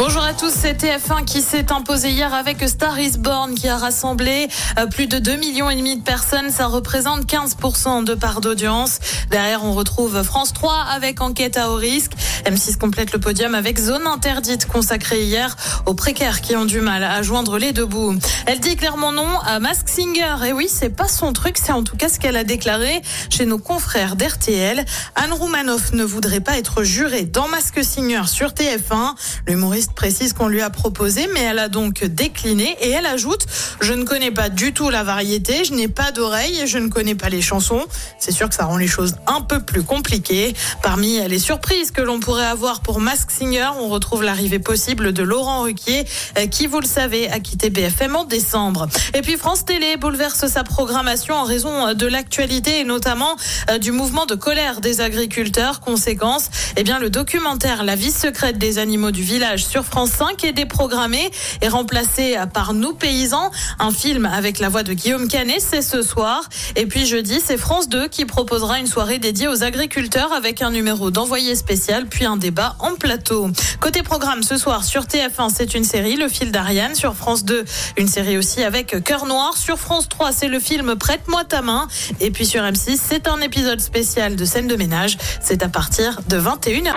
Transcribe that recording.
Bonjour à tous, c'est TF1 qui s'est imposé hier avec Star is Born qui a rassemblé euh, plus de 2 millions et demi de personnes. Ça représente 15% de part d'audience. Derrière, on retrouve France 3 avec Enquête à haut risque. M6 complète le podium avec Zone interdite consacrée hier aux précaires qui ont du mal à joindre les deux bouts. Elle dit clairement non à Mask Singer. Et oui, c'est pas son truc, c'est en tout cas ce qu'elle a déclaré chez nos confrères d'RTL. Anne Roumanoff ne voudrait pas être jurée dans Mask Singer sur TF1. L'humoriste précise qu'on lui a proposé, mais elle a donc décliné et elle ajoute Je ne connais pas du tout la variété, je n'ai pas d'oreille et je ne connais pas les chansons. C'est sûr que ça rend les choses un peu plus compliquées. Parmi les surprises que l'on pourrait avoir pour Mask Singer, on retrouve l'arrivée possible de Laurent Ruquier, euh, qui, vous le savez, a quitté BFM en décembre. Et puis France Télé bouleverse sa programmation en raison de l'actualité et notamment euh, du mouvement de colère des agriculteurs. Conséquence, eh bien, le documentaire La vie secrète des animaux du village sur France 5 est déprogrammé et remplacé par Nous paysans, un film avec la voix de Guillaume Canet, c'est ce soir. Et puis jeudi, c'est France 2 qui proposera une soirée dédiée aux agriculteurs avec un numéro d'envoyé spécial puis un débat en plateau. Côté programme ce soir sur TF1, c'est une série, Le fil d'Ariane. Sur France 2, une série aussi avec Cœur Noir. Sur France 3, c'est le film Prête-moi ta main. Et puis sur M6, c'est un épisode spécial de scène de ménage. C'est à partir de 21h.